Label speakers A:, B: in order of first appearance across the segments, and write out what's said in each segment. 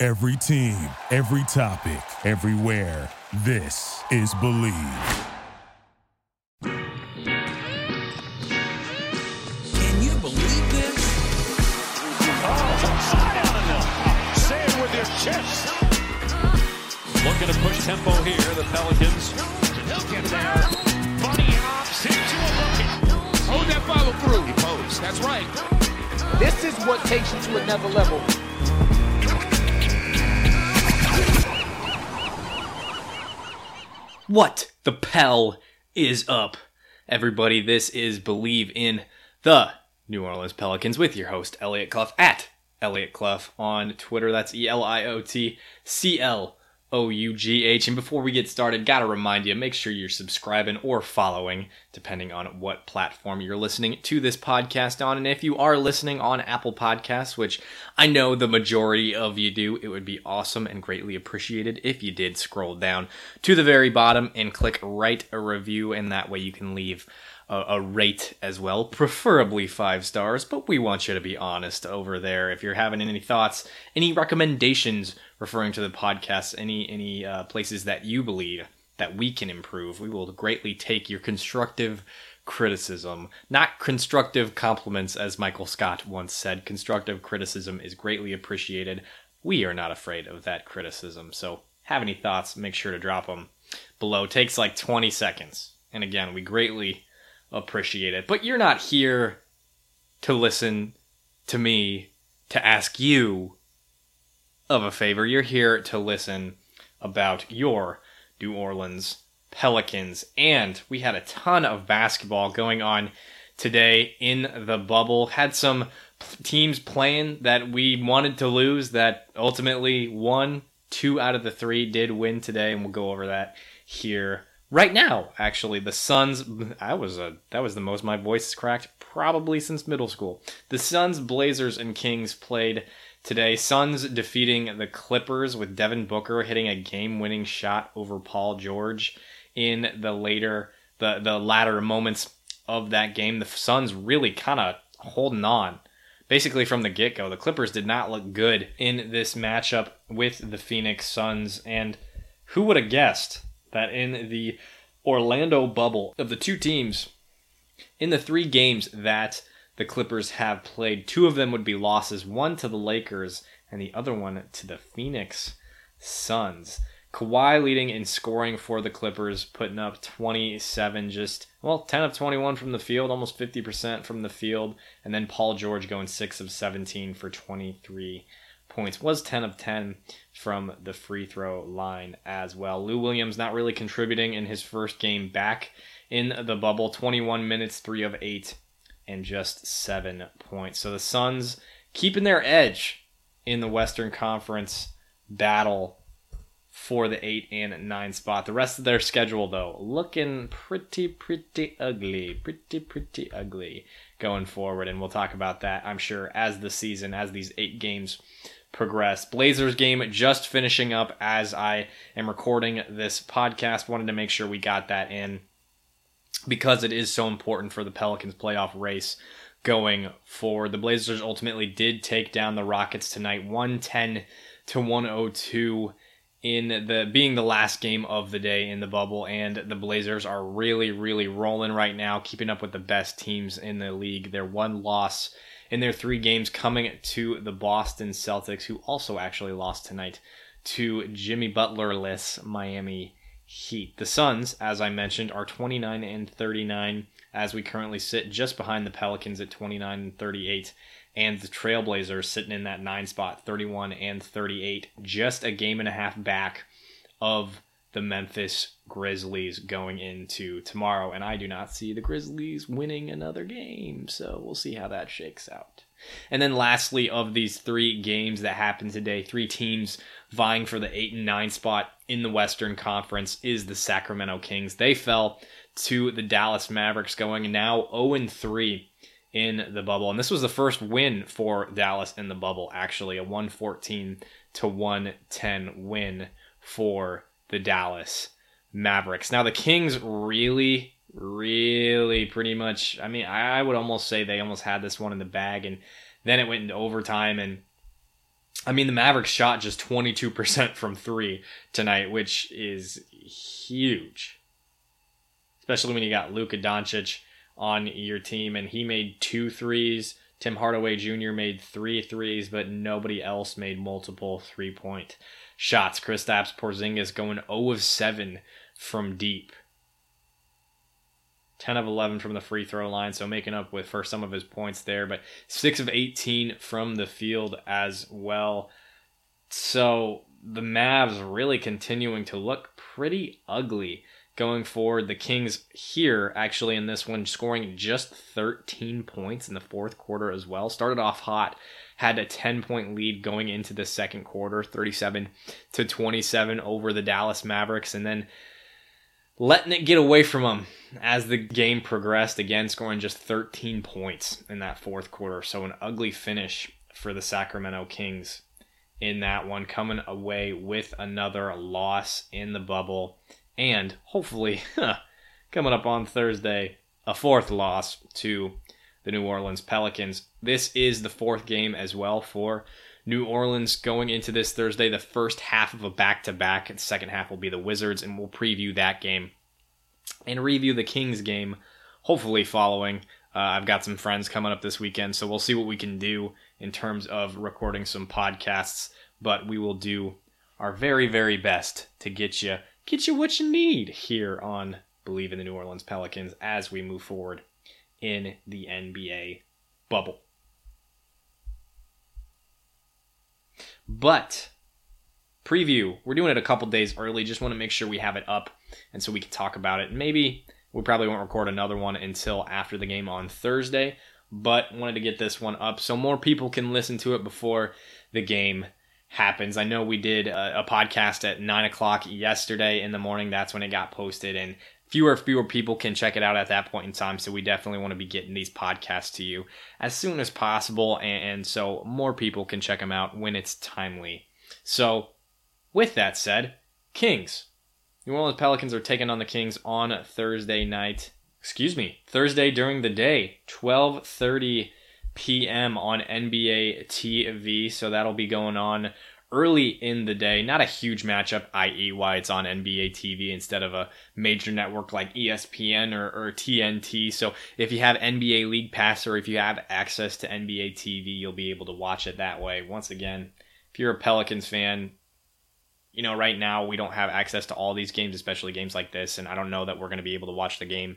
A: Every team, every topic, everywhere. This is Bleav.
B: Can you believe this?
C: Say it with your chest. Looking to push tempo here, the Pelicans. He'll get there. Bunny hops into a bucket.
D: Hold that follow through. He posed. That's right. This is what takes you to another level.
E: What the Pell is up? Everybody, this is Bleav in the New Orleans Pelicans with your host, Elliot Clough, at Elliot Clough on Twitter. That's E L I O T C L O U G H. And before we get started, gotta remind you make sure you're subscribing or following, depending on what platform you're listening to this podcast on. And if you are listening on Apple Podcasts, which I know the majority of you do, it would be awesome and greatly appreciated if you did scroll down to the very bottom and click write a review, and that way you can leave a, a rate as well, preferably five stars. But we want you to be honest over there. If you're having any thoughts, any recommendations referring to the podcast, any any uh, places that you believe that we can improve, we will greatly take your constructive criticism, not constructive compliments, as Michael Scott once said. Constructive criticism is greatly appreciated. We are not afraid of that criticism. So, have any thoughts? Make sure to drop them below. It takes like 20 seconds. And again, we greatly appreciate it. But you're not here to listen to me to ask you of a favor. You're here to listen about your New Orleans Pelicans. And we had a ton of basketball going on today in the bubble. Had some teams playing that we wanted to lose that ultimately won. Two out of the three did win today, and we'll go over that here right now. Actually, the Suns. I was a that was the most my voice cracked probably since middle school. The Suns, Blazers, and Kings played today. Suns defeating the Clippers with Devin Booker hitting a game-winning shot over Paul George in the later the the latter moments of that game. The Suns really kind of holding on basically from the get go. The Clippers did not look good in this matchup with the Phoenix Suns. And who would have guessed that in the Orlando bubble of the two teams, in the three games that the Clippers have played, two of them would be losses one to the Lakers and the other one to the Phoenix Suns. Kawhi leading in scoring for the Clippers, putting up 27, just, well, 10 of 21 from the field, almost 50% from the field. And then Paul George going 6 of 17 for 23 points. Was 10 of 10 from the free throw line as well. Lou Williams not really contributing in his first game back in the bubble. 21 minutes, 3 of 8, and just 7 points. So the Suns keeping their edge in the Western Conference battle for the 8 and 9 spot. The rest of their schedule, though, looking pretty, pretty ugly. Pretty, pretty ugly going forward. And we'll talk about that, I'm sure, as the season, as these eight games progress. Blazers game just finishing up as I am recording this podcast. Wanted to make sure we got that in because it is so important for the Pelicans playoff race going forward. The Blazers ultimately did take down the Rockets tonight 110 to 102 in the being the last game of the day in the bubble and the Blazers are really really rolling right now keeping up with the best teams in the league their one loss in their three games coming to the Boston Celtics who also actually lost tonight to Jimmy Butler-less Miami Heat. The Suns as I mentioned are 29 and 39 as we currently sit just behind the Pelicans at 29 and 38 and the Trailblazers sitting in that nine spot, 31 and 38, just a game and a half back of the Memphis Grizzlies going into tomorrow. And I do not see the Grizzlies winning another game, so we'll see how that shakes out. And then lastly, of these three games that happened today, three teams vying for the eight and nine spot in the Western Conference is the Sacramento Kings. They fell to the Dallas Mavericks, going now 0 3 in the bubble. And this was the first win for Dallas in the bubble, actually, a 114 to 110 win for the Dallas Mavericks. Now, the Kings really, really pretty much, I mean, I would almost say they almost had this one in the bag, and then it went into overtime. And I mean, the Mavericks shot just 22% from three tonight, which is huge, especially when you got Luka Doncic on your team, and he made two threes. Tim Hardaway Jr. made three threes, but nobody else made multiple three point shots. Kristaps Porzingis going 0 of 7 from deep. 10 of 11 from the free throw line, so making up with for some of his points there, but 6 of 18 from the field as well. So the Mavs really continuing to look pretty ugly going forward. The Kings here, actually, in this one, scoring just 13 points in the fourth quarter as well. Started off hot, had a 10 point lead going into the second quarter, 37 to 27 over the Dallas Mavericks, and then letting it get away from them as the game progressed. Again, scoring just 13 points in that fourth quarter. So, an ugly finish for the Sacramento Kings in that one, coming away with another loss in the bubble and hopefully, coming up on Thursday, a fourth loss to the New Orleans Pelicans. This is the fourth game as well for New Orleans going into this Thursday, the first half of a back to back. The second half will be the Wizards, and we'll preview that game and review the Kings game, hopefully following. Uh, I've got some friends coming up this weekend, so we'll see what we can do in terms of recording some podcasts, but we will do our very, very best to get you get you what you need here on Bleav in the New Orleans Pelicans as we move forward in the NBA bubble. But preview, we're doing it a couple days early. Just want to make sure we have it up and so we can talk about it. Maybe we probably won't record another one until after the game on Thursday, but wanted to get this one up so more people can listen to it before the game happens. I know we did a, a, podcast at nine o'clock yesterday in the morning. That's when it got posted, and fewer fewer people can check it out at that point in time. So we definitely want to be getting these podcasts to you as soon as possible, and, so more people can check them out when it's timely. So, with that said, Kings. New Orleans Pelicans are taking on the Kings on Thursday night. Excuse me, Thursday during the day, twelve thirty p.m. on NBA TV. So that'll be going on early in the day. Not a huge matchup, i.e., why it's on NBA TV instead of a major network like ESPN or, or, TNT. So if you have NBA League Pass or if you have access to NBA TV, you'll be able to watch it that way. Once again, if you're a Pelicans fan, you know, right now we don't have access to all these games, especially games like this, and I don't know that we're going to be able to watch the game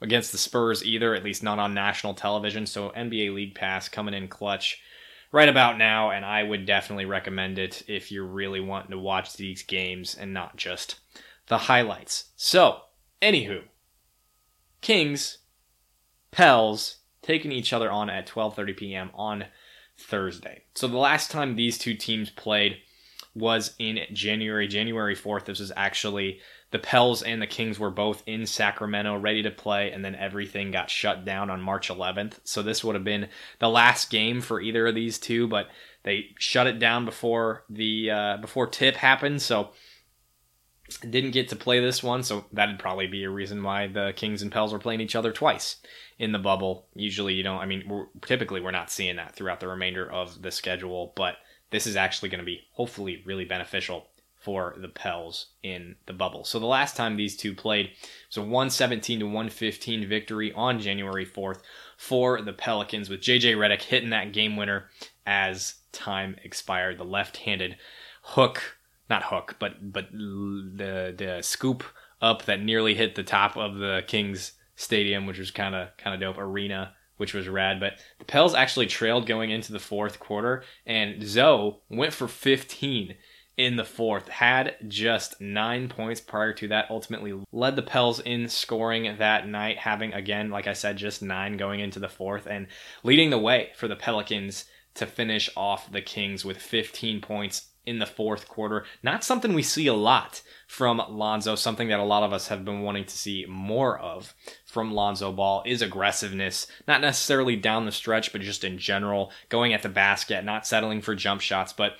E: against the Spurs either, at least not on national television. So NBA League Pass coming in clutch right about now, and I would definitely recommend it if you're really wanting to watch these games and not just the highlights. So, anywho, Kings, Pels taking each other on at 12:30 p.m. on Thursday. So the last time these two teams played was in January, January 4th. This was actually the Pels and the Kings were both in Sacramento ready to play, and then everything got shut down on March 11th. So this would have been the last game for either of these two, but they shut it down before the uh, before tip happened. So didn't get to play this one, so that'd probably be a reason why the Kings and Pels were playing each other twice in the bubble. Usually, you don't. I mean, we're, typically we're not seeing that throughout the remainder of the schedule, but this is actually going to be hopefully really beneficial for the Pels in the bubble. So the last time these two played was a 117 to 115 victory on January 4th for the Pelicans with JJ Redick hitting that game winner as time expired. The left-handed hook, not hook, but but the the scoop up that nearly hit the top of the Kings stadium, which was kind of kind of dope arena which was rad. But the Pels actually trailed going into the fourth quarter, and Zo went for 15 in the fourth. Had just nine points prior to that. Ultimately led the Pels in scoring that night, having, again, like I said, just nine going into the fourth and leading the way for the Pelicans to finish off the Kings with 15 points in the fourth quarter. Not something we see a lot from Lonzo, something that a lot of us have been wanting to see more of from Lonzo Ball is aggressiveness, not necessarily down the stretch, but just in general, going at the basket, not settling for jump shots. But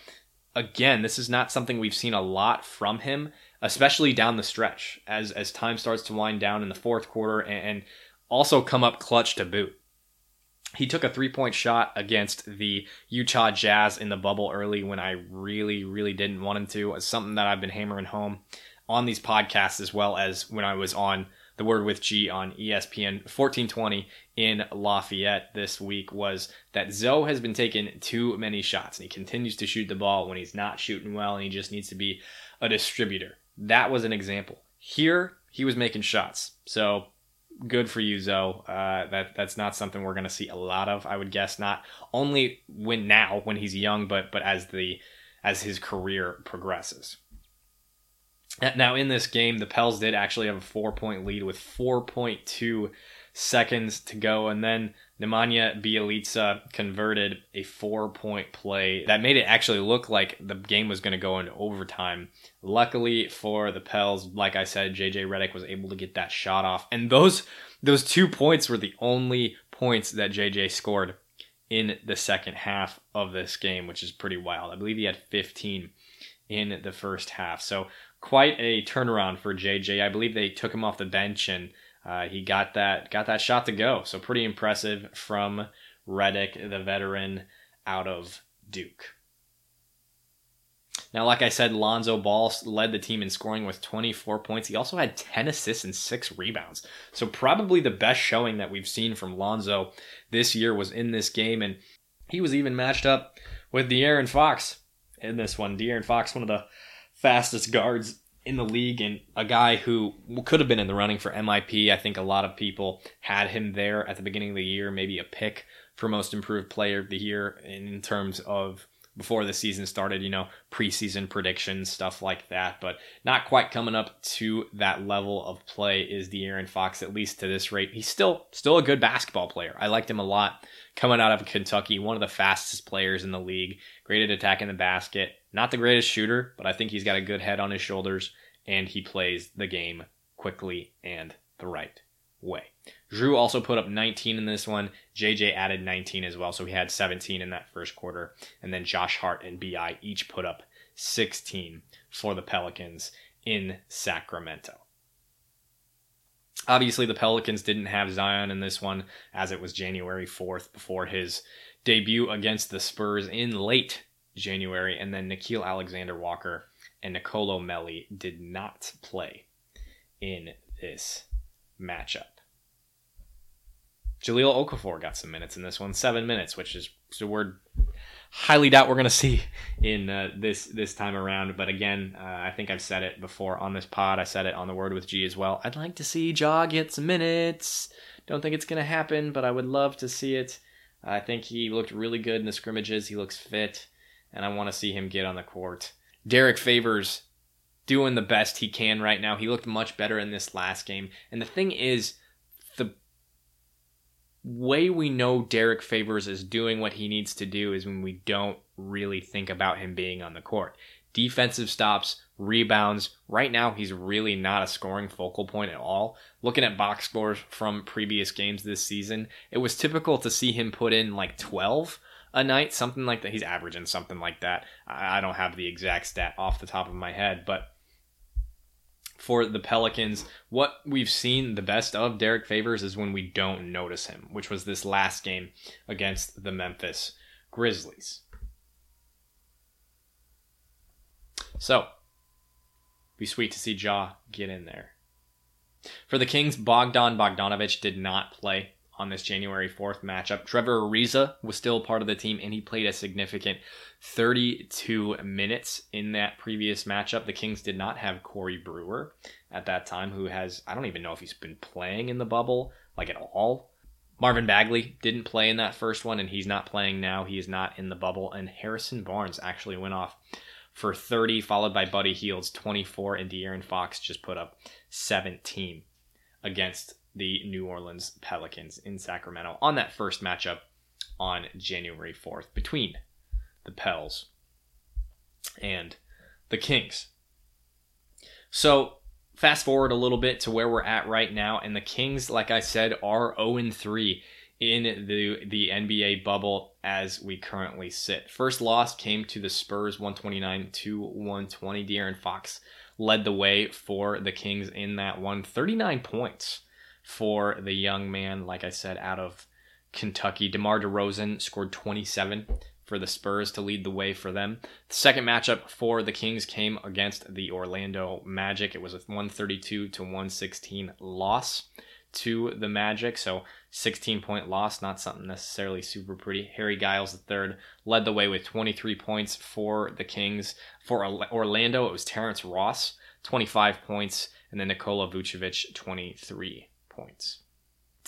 E: again, this is not something we've seen a lot from him, especially down the stretch as as time starts to wind down in the fourth quarter and, and also come up clutch to boot. He took a three point shot against the Utah Jazz in the bubble early when I really, really didn't want him to. It's something that I've been hammering home on these podcasts as well as when I was on the Word with G on ESPN 1420 in Lafayette this week was that Zoe has been taking too many shots and he continues to shoot the ball when he's not shooting well and he just needs to be a distributor. That was an example. Here, he was making shots. So good for you, Zoe. Uh, that that's not something we're going to see a lot of. I would guess not only when now when he's young, but but as the as his career progresses. Now in this game, the Pels did actually have a four point lead with 4.2 seconds to go, and then Nemanja Bjelica converted a four point play that made it actually look like the game was going to go into overtime. Luckily for the Pels, like I said, JJ Redick was able to get that shot off. And those those two points were the only points that JJ scored in the second half of this game, which is pretty wild. I believe he had 15 in the first half. So quite a turnaround for JJ. I believe they took him off the bench and uh, he got that got that shot to go. So pretty impressive from Redick, the veteran out of Duke. Now, like I said, Lonzo Ball led the team in scoring with 24 points. He also had 10 assists and 6 rebounds. So, probably the best showing that we've seen from Lonzo this year was in this game. And he was even matched up with De'Aaron Fox in this one. De'Aaron Fox, one of the fastest guards in the league and a guy who could have been in the running for MIP. I think a lot of people had him there at the beginning of the year, maybe a pick for most improved player of the year in terms of before the season started, you know, preseason predictions, stuff like that, but not quite coming up to that level of play is De'Aaron Fox, at least to this rate. He's still still a good basketball player. I liked him a lot coming out of Kentucky, one of the fastest players in the league, great at attacking the basket. Not the greatest shooter, but I think he's got a good head on his shoulders and he plays the game quickly and the right way. Jrue also put up 19 in this one. JJ added 19 as well, so he had 17 in that first quarter. And then Josh Hart and BI each put up 16 for the Pelicans in Sacramento. Obviously, the Pelicans didn't have Zion in this one as it was January 4th before his debut against the Spurs in late January. And then Nickeil Alexander Walker and Nicolo Melli did not play in this matchup. Jahlil Okafor got some minutes in this one, seven minutes, which is a word highly doubt we're going to see in uh, this this time around. But again, uh, I think I've said it before on this pod. I said it on the Word with G as well. I'd like to see Ja get some minutes. Don't think it's going to happen, but I would love to see it. I think he looked really good in the scrimmages. He looks fit, and I want to see him get on the court. Derrick Favors doing the best he can right now. He looked much better in this last game. And the thing is, way we know Derrick Favors is doing what he needs to do is when we don't really think about him being on the court. Defensive stops, rebounds. Right now, he's really not a scoring focal point at all. Looking at box scores from previous games this season, it was typical to see him put in like 12 a night, something like that. He's averaging something like that. I don't have the exact stat off the top of my head, but for the Pelicans, what we've seen the best of Derrick Favors is when we don't notice him, which was this last game against the Memphis Grizzlies. So, be sweet to see Ja get in there. For the Kings, Bogdan Bogdanovic did not play on this January 4th matchup. Trevor Ariza was still part of the team and he played a significant 32 minutes in that previous matchup. The Kings did not have Corey Brewer at that time, who has, I don't even know if he's been playing in the bubble like at all. Marvin Bagley didn't play in that first one and he's not playing now. He is not in the bubble. And Harrison Barnes actually went off for 30, followed by Buddy Hield's 24, and De'Aaron Fox just put up 17 against the New Orleans Pelicans in Sacramento on that first matchup on January 4th between the Pels and the Kings. So, fast forward a little bit to where we're at right now, and the Kings, like I said, are 0 3 in the the NBA bubble as we currently sit. First loss came to the Spurs 129 to 120. De'Aaron Fox led the way for the Kings in that one. 39 points for the young man, like I said, out of Kentucky. DeMar DeRozan scored 27 for the Spurs to lead the way for them. The second matchup for the Kings came against the Orlando Magic. It was a 132 to 116 loss to the Magic. So 16 point loss, not something necessarily super pretty. Harry Giles III led the way with 23 points for the Kings. For Orlando, it was Terrence Ross, 25 points, and then Nikola Vucevic, 23 points.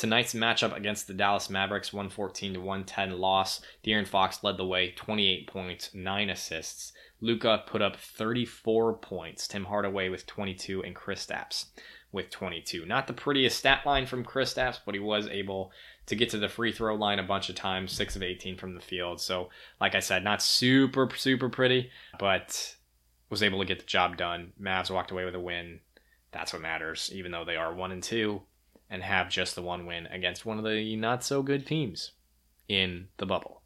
E: Tonight's matchup against the Dallas Mavericks, 114 to 110 loss. De'Aaron Fox led the way, 28 points, 9 assists. Luka put up 34 points. Tim Hardaway with 22, and Chris Kristaps with 22. Not the prettiest stat line from Chris Kristaps, but he was able to get to the free throw line a bunch of times, 6 of 18 from the field. So, like I said, not super, super pretty, but was able to get the job done. Mavs walked away with a win. That's what matters, even though they are 1 and 2 and have just the one win against one of the not so good teams in the bubble.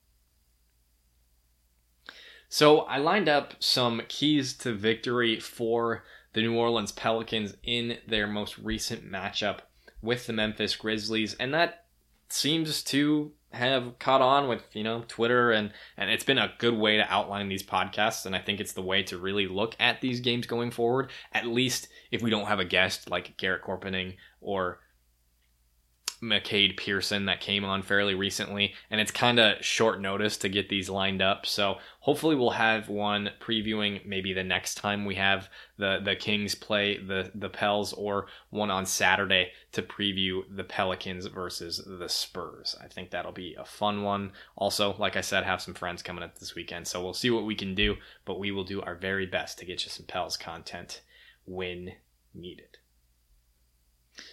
E: So I lined up some keys to victory for the New Orleans Pelicans in their most recent matchup with the Memphis Grizzlies, and that seems to have caught on with you know Twitter and and it's been a good way to outline these podcasts and I think it's the way to really look at these games going forward at least if we don't have a guest like Garrett Corpening or McCade Pearson that came on fairly recently, and it's kind of short notice to get these lined up. So hopefully we'll have one previewing maybe the next time we have the the Kings play the the Pels, or one on Saturday to preview the Pelicans versus the Spurs. I think that'll be a fun one. Also, like I said, have some friends coming up this weekend, so we'll see what we can do, but we will do our very best to get you some Pels content when needed.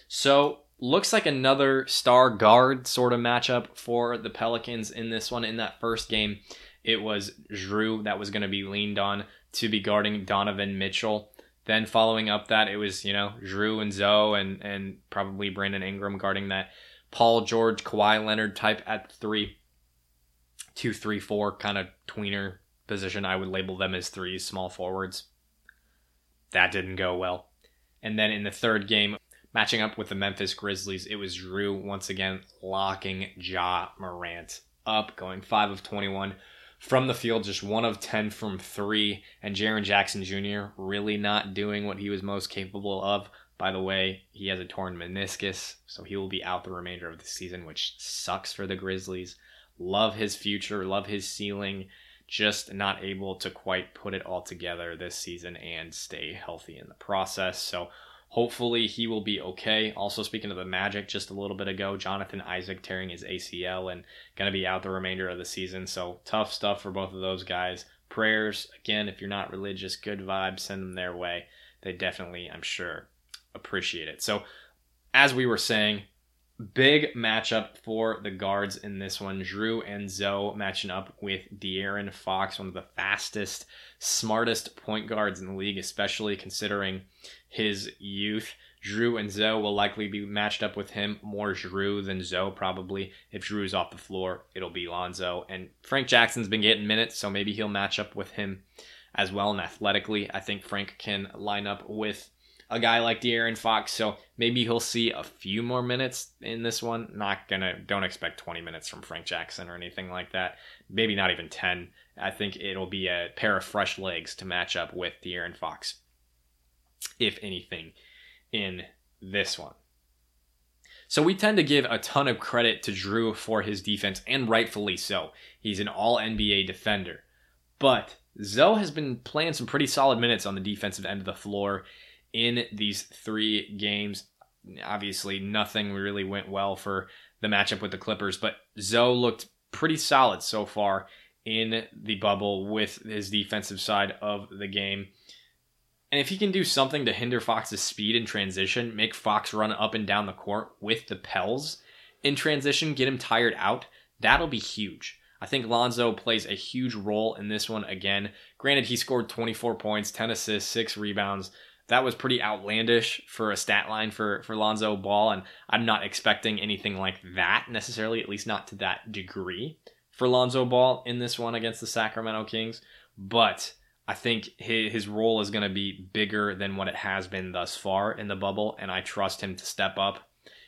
E: So looks like another star guard sort of matchup for the Pelicans in this one. In that first game, it was Jrue that was going to be leaned on to be guarding Donovan Mitchell. Then following up that, it was, you know, Jrue and Zo and, and probably Brandon Ingram guarding that Paul George, Kawhi Leonard type at three, two, three, four kind of tweener position. I would label them as threes, small forwards. That didn't go well. And then in the third game, matching up with the Memphis Grizzlies, it was Jrue once again locking Ja Morant up, going 5 of 21 from the field, just 1 of 10 from 3. And Jaren Jackson Jr. really not doing what he was most capable of. By the way, he has a torn meniscus, so he will be out the remainder of the season, which sucks for the Grizzlies. Love his future, love his ceiling, just not able to quite put it all together this season and stay healthy in the process. So, Hopefully, he will be okay. Also, speaking of the Magic, just a little bit ago, Jonathan Isaac tearing his ACL and going to be out the remainder of the season. So, tough stuff for both of those guys. Prayers, again, if you're not religious, good vibes, send them their way. They definitely, I'm sure, appreciate it. So, as we were saying, big matchup for the guards in this one. Jrue and Zo matching up with De'Aaron Fox, one of the fastest, smartest point guards in the league, especially considering his youth. Jrue and Zo will likely be matched up with him. More Jrue than Zo, probably. If Jrue's off the floor, it'll be Lonzo. And Frank Jackson's been getting minutes, so maybe he'll match up with him as well. And athletically, I think Frank can line up with a guy like De'Aaron Fox. So maybe he'll see a few more minutes in this one. Not gonna, don't expect 20 minutes from Frank Jackson or anything like that. Maybe not even 10. I think it'll be a pair of fresh legs to match up with De'Aaron Fox if anything, in this one. So we tend to give a ton of credit to Jrue for his defense, and rightfully so. He's an all NBA defender. But Zo has been playing some pretty solid minutes on the defensive end of the floor in these three games. Obviously, nothing really went well for the matchup with the Clippers, but Zo looked pretty solid so far in the bubble with his defensive side of the game. And if he can do something to hinder Fox's speed in transition, make Fox run up and down the court with the Pels in transition, get him tired out, that'll be huge. I think Lonzo plays a huge role in this one again. Granted, he scored 24 points, 10 assists, 6 rebounds. That was pretty outlandish for a stat line for, for Lonzo Ball, and I'm not expecting anything like that necessarily, at least not to that degree for Lonzo Ball in this one against the Sacramento Kings. But I think his, role is going to be bigger than what it has been thus far in the bubble, and I trust him to step up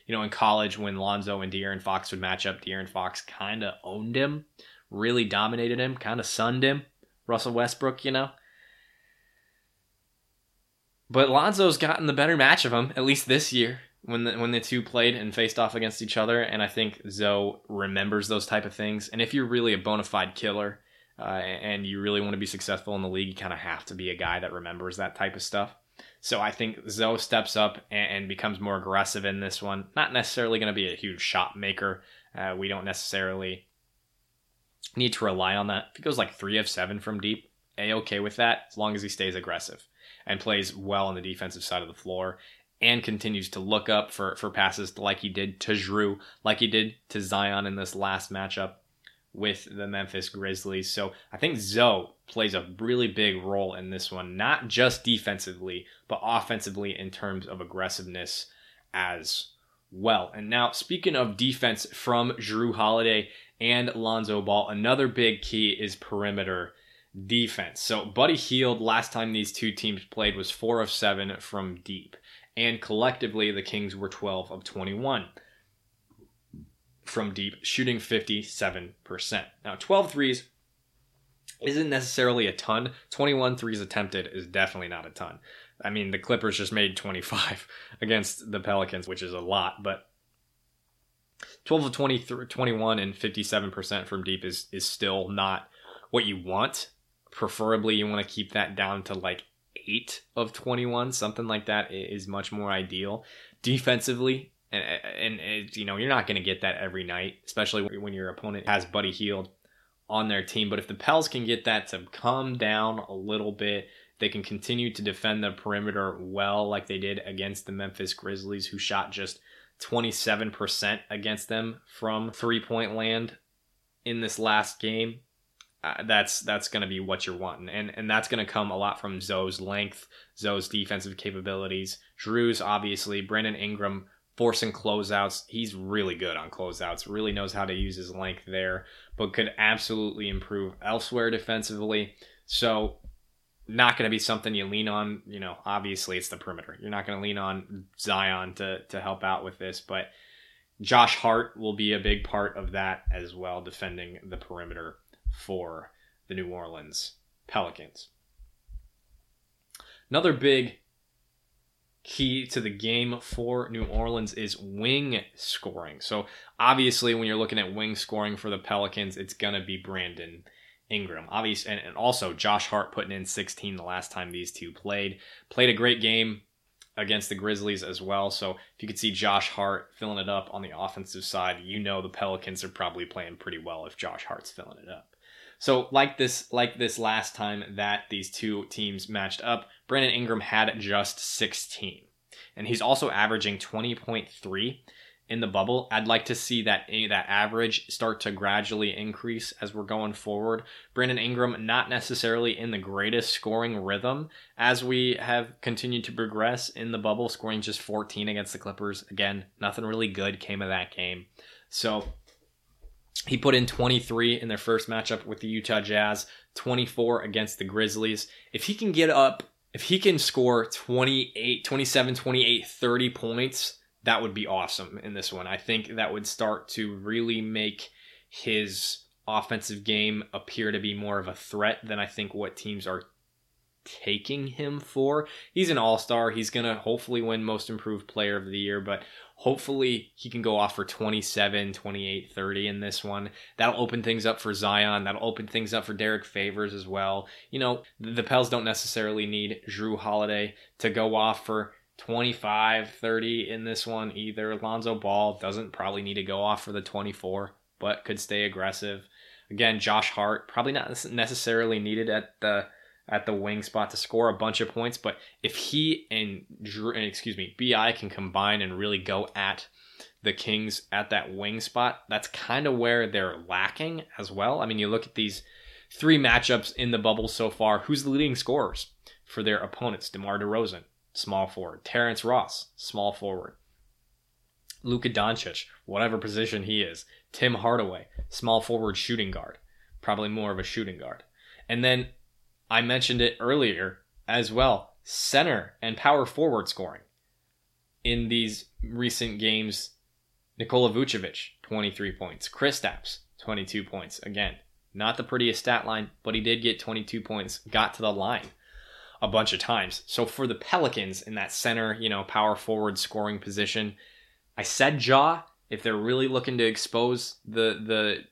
E: you know, in college when Lonzo and De'Aaron Fox would match up, De'Aaron Fox kind of owned him, really dominated him, kind of sunned him. Russell Westbrook, you know. But Lonzo's gotten the better match of him, at least this year, when the, when the two played and faced off against each other. And I think Zoe remembers those type of things. And if you're really a bona fide killer uh, and you really want to be successful in the league, you kind of have to be a guy that remembers that type of stuff. So I think Zoe steps up and, and becomes more aggressive in this one. Not necessarily going to be a huge shot maker. Uh, we don't necessarily need to rely on that. If he goes like three of seven from deep, a okay with that as long as he stays aggressive and plays well on the defensive side of the floor and continues to look up for, for passes like he did to Jrue, like he did to Zion in this last matchup with the Memphis Grizzlies. So I think Zoe plays a really big role in this one, not just defensively, but offensively in terms of aggressiveness as well. And now, speaking of defense from Jrue Holiday and Lonzo Ball, another big key is perimeter defense. So Buddy Hield, last time these two teams played, was 4 of 7 from deep. And collectively, the Kings were 12 of 21 from deep, shooting 57%. Now, 12 threes isn't necessarily a ton. 21 threes attempted is definitely not a ton. I mean, the Clippers just made 25 against the Pelicans, which is a lot, but 12 of 20, 21 and 57% from deep is, is still not what you want. Preferably, you want to keep that down to like 8 of 21, something like that is much more ideal. Defensively, and, and, and you know, you're not going to get that every night, especially when your opponent has Buddy Hield on their team. But if the Pels can get that to come down a little bit, they can continue to defend the perimeter well, like they did against the Memphis Grizzlies, who shot just 27% against them from three point land in this last game. Uh, that's that's going to be what you're wanting, and and that's going to come a lot from Zoe's length, Zoe's defensive capabilities, Jrue's obviously, Brandon Ingram forcing closeouts. He's really good on closeouts, really knows how to use his length there, but could absolutely improve elsewhere defensively. So, not going to be something you lean on. You know, obviously it's the perimeter. You're not going to lean on Zion to, to help out with this, but Josh Hart will be a big part of that as well, defending the perimeter for the New Orleans Pelicans. Another big key to the game for New Orleans is wing scoring. So obviously, when you're looking at wing scoring for the Pelicans, it's gonna be Brandon Ingram. Obviously, and, and also Josh Hart putting in 16 the last time these two played. Played a great game against the Grizzlies as well. So if you could see Josh Hart filling it up on the offensive side, you know the Pelicans are probably playing pretty well if Josh Hart's filling it up. So like this like this last time that these two teams matched up, Brandon Ingram had just 16. And he's also averaging 20.3 in the bubble. I'd like to see that eh, that average start to gradually increase as we're going forward. Brandon Ingram not necessarily in the greatest scoring rhythm as we have continued to progress in the bubble, scoring just 14 against the Clippers. Again, nothing really good came of that game. So he put in 23 in their first matchup with the Utah Jazz, 24 against the Grizzlies. If he can get up, if he can score 28, 27, 28, 30 points, that would be awesome in this one. I think that would start to really make his offensive game appear to be more of a threat than I think what teams are taking him for. He's an all star. He's going to hopefully win Most Improved Player of the Year, but hopefully he can go off for 27, 28, 30 in this one. That'll open things up for Zion. That'll open things up for Derrick Favors as well. You know, the Pels don't necessarily need Jrue Holiday to go off for 25, 30 in this one either. Lonzo Ball doesn't probably need to go off for the 24, but could stay aggressive. Again, Josh Hart probably not necessarily needed at the at the wing spot to score a bunch of points, but if he and Jrue, excuse me, Bi can combine and really go at the Kings at that wing spot, that's kind of where they're lacking as well. I mean, you look at these three matchups in the bubble so far. Who's the leading scorers for their opponents? DeMar DeRozan, small forward. Terrence Ross, small forward. Luka Doncic, whatever position he is. Tim Hardaway, small forward shooting guard. Probably more of a shooting guard. And then I mentioned it earlier as well center and power forward scoring in these recent games. Nikola Vucevic, 23 points. Chris Kristaps, 22 points. Again, not the prettiest stat line, but he did get 22 points, got to the line a bunch of times. So for the Pelicans in that center, you know, power forward scoring position, I said Jaw, If they're really looking to expose the the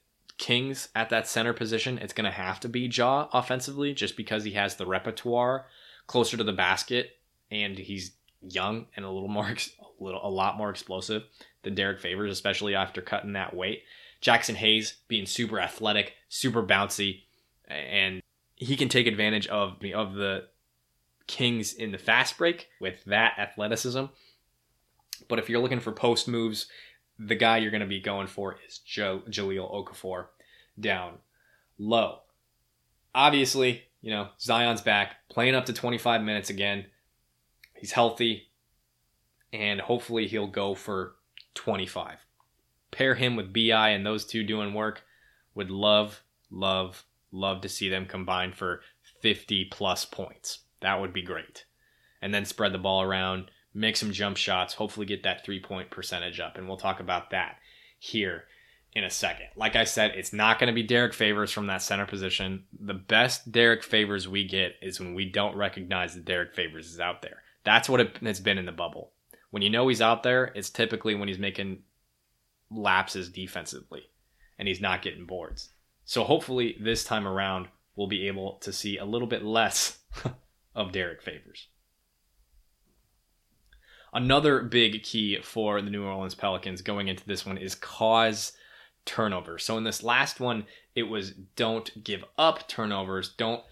E: Kings at that center position, it's going to have to be Jaw offensively, just because he has the repertoire closer to the basket and he's young and a little more, a little, a lot more explosive than Derrick Favors, especially after cutting that weight. Jaxson Hayes being super athletic, super bouncy, and he can take advantage of of the Kings in the fast break with that athleticism. But if you're looking for post moves, the guy you're going to be going for is Joe Jahlil Okafor down low. Obviously, you know, Zion's back, playing up to 25 minutes again. He's healthy, and hopefully he'll go for 25. Pair him with BI and those two doing work. Would love, love, love to see them combine for 50 plus points. That would be great. And then spread the ball around make some jump shots, hopefully get that three point percentage up. And we'll talk about that here in a second. Like I said, it's not going to be Derrick Favors from that center position. The best Derrick Favors we get is when we don't recognize that Derrick Favors is out there. That's what it, has been in the bubble. When you know he's out there, it's typically when he's making lapses defensively and he's not getting boards. So hopefully this time around, we'll be able to see a little bit less of Derrick Favors. Another big key for the New Orleans Pelicans going into this one is cause turnovers. So in this last one, it was don't give up turnovers, don't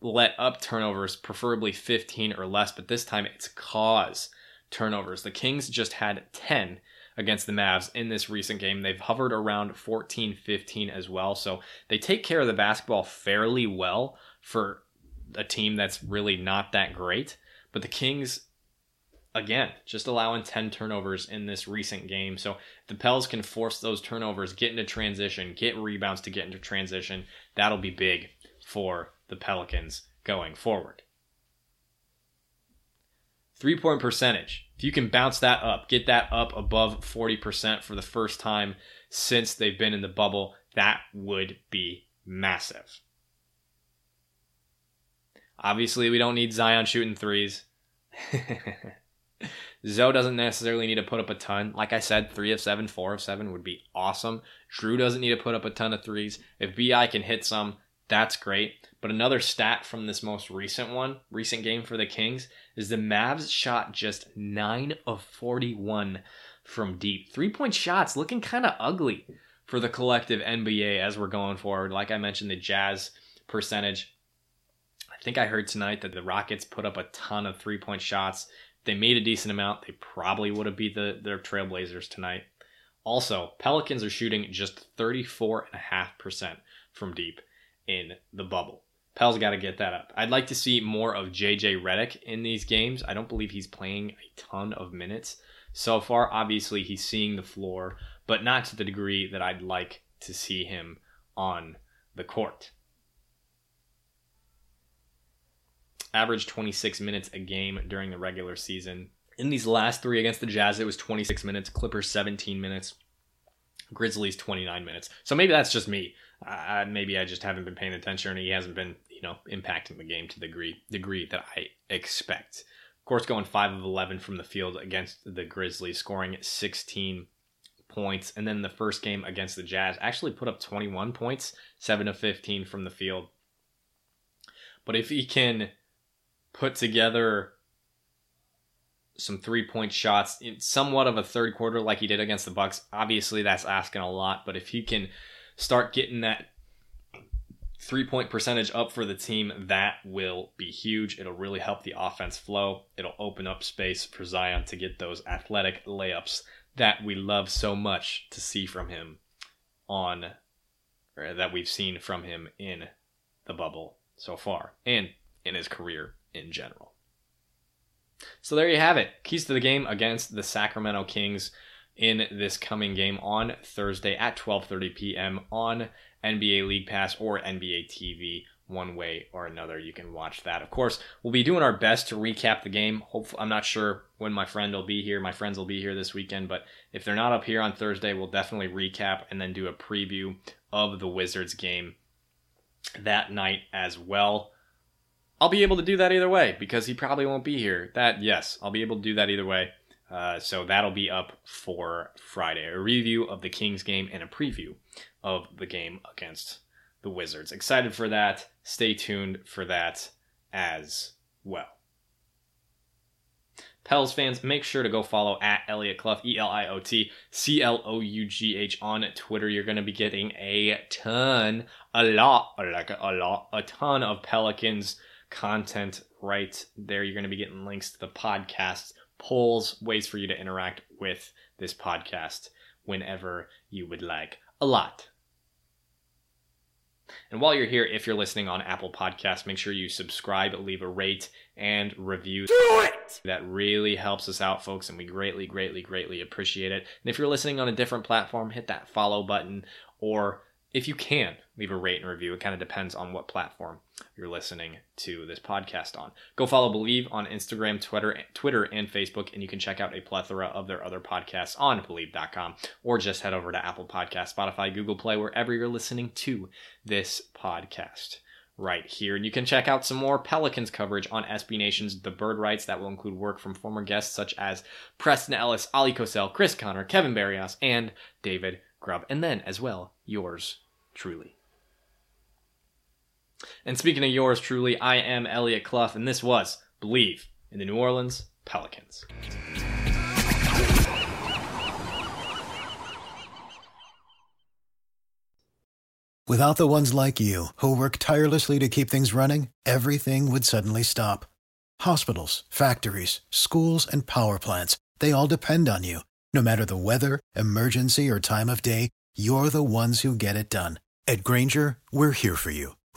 E: let up turnovers, preferably 15 or less, but this time it's cause turnovers. The Kings just had 10 against the Mavs in this recent game. They've hovered around 14 15 as well. So they take care of the basketball fairly well for a team that's really not that great. But the Kings again, just allowing 10 turnovers in this recent game. So the Pels can force those turnovers, get into transition, get rebounds to get into transition. That'll be big for the Pelicans going forward. Three point percentage. If you can bounce that up, get that up above 40% for the first time since they've been in the bubble, that would be massive. Obviously, we don't need Zion shooting threes. Zoe doesn't necessarily need to put up a ton. Like I said, three of seven, four of seven would be awesome. Jrue doesn't need to put up a ton of threes. If BI can hit some, that's great. But another stat from this most recent one, recent game for the Kings, is the Mavs shot just 9 of 41 from deep. Three point shots looking kind of ugly for the collective NBA as we're going forward. Like I mentioned, the Jazz percentage. I think I heard tonight that the Rockets put up a ton of three point shots they made a decent amount. They probably would have beat the their Trailblazers tonight. Also, Pelicans are shooting just 34.5% from deep in the bubble. Pel's got to get that up. I'd like to see more of JJ Redick in these games. I don't believe he's playing a ton of minutes so far. Obviously, he's seeing the floor, but not to the degree that I'd like to see him on the court. Averaged 26 minutes a game during the regular season. In these last three against the Jazz, it was 26 minutes. Clippers 17 minutes. Grizzlies 29 minutes. So maybe that's just me. Uh, maybe I just haven't been paying attention, and he hasn't been, you know, impacting the game to the degree degree that I expect. Of course, going five of 11 from the field against the Grizzlies, scoring 16 points, and then the first game against the Jazz actually put up 21 points, seven of 15 from the field. But if he can put together some three point shots in somewhat of a third quarter like he did against the Bucks. Obviously, that's asking a lot, but if he can start getting that three point percentage up for the team, that will be huge. It'll really help the offense flow. It'll open up space for Zion to get those athletic layups that we love so much to see from him on, or that we've seen from him in the bubble so far and in his career in general. So there you have it. Keys to the game against the Sacramento Kings in this coming game on Thursday at 12:30 p.m. on NBA League Pass or NBA TV one way or another. You can watch that. Of course, we'll be doing our best to recap the game. Hopefully, I'm not sure when my friend will be here. My friends will be here this weekend, but if they're not up here on Thursday, we'll definitely recap and then do a preview of the Wizards game that night as well. I'll be able to do that either way because he probably won't be here. That, yes, I'll be able to do that either way. Uh, so that'll be up for Friday. A review of the Kings game and a preview of the game against the Wizards. Excited for that. Stay tuned for that as well. Pels fans, make sure to go follow at Eliot Clough, E L I O T C L O U G H on Twitter. You're going to be getting a ton, a lot, like a lot, a ton of Pelicans content right there. You're going to be getting links to the podcast, polls, ways for you to interact with this podcast whenever you would like. A lot. And while you're here, if you're listening on Apple Podcasts, make sure you subscribe, leave a rate, and review. Do it! That really helps us out, folks, and we greatly, greatly, greatly appreciate it. And if you're listening on a different platform, hit that follow button or if you can leave a rate and review it kind of depends on what platform you're listening to this podcast on go follow Bleav on instagram twitter twitter and facebook and you can check out a plethora of their other podcasts on Bleav.com, or just head over to apple podcast spotify google play wherever you're listening to this podcast right here. And you can check out some more Pelicans coverage on SB Nation's The Bird Writes. That will include work from former guests such as Preston Ellis, Oleh Kosel, Chris Connor, Kevin Barrios, and David Grubb. And then, as well, yours truly. And speaking of yours truly, I am Eliot Clough, and this was Bleav in the New Orleans Pelicans.
F: Without the ones like you, who work tirelessly to keep things running, everything would suddenly stop. Hospitals, factories, schools, and power plants, they all depend on you. No matter the weather, emergency, or time of day, you're the ones who get it done. At Grainger, we're here for you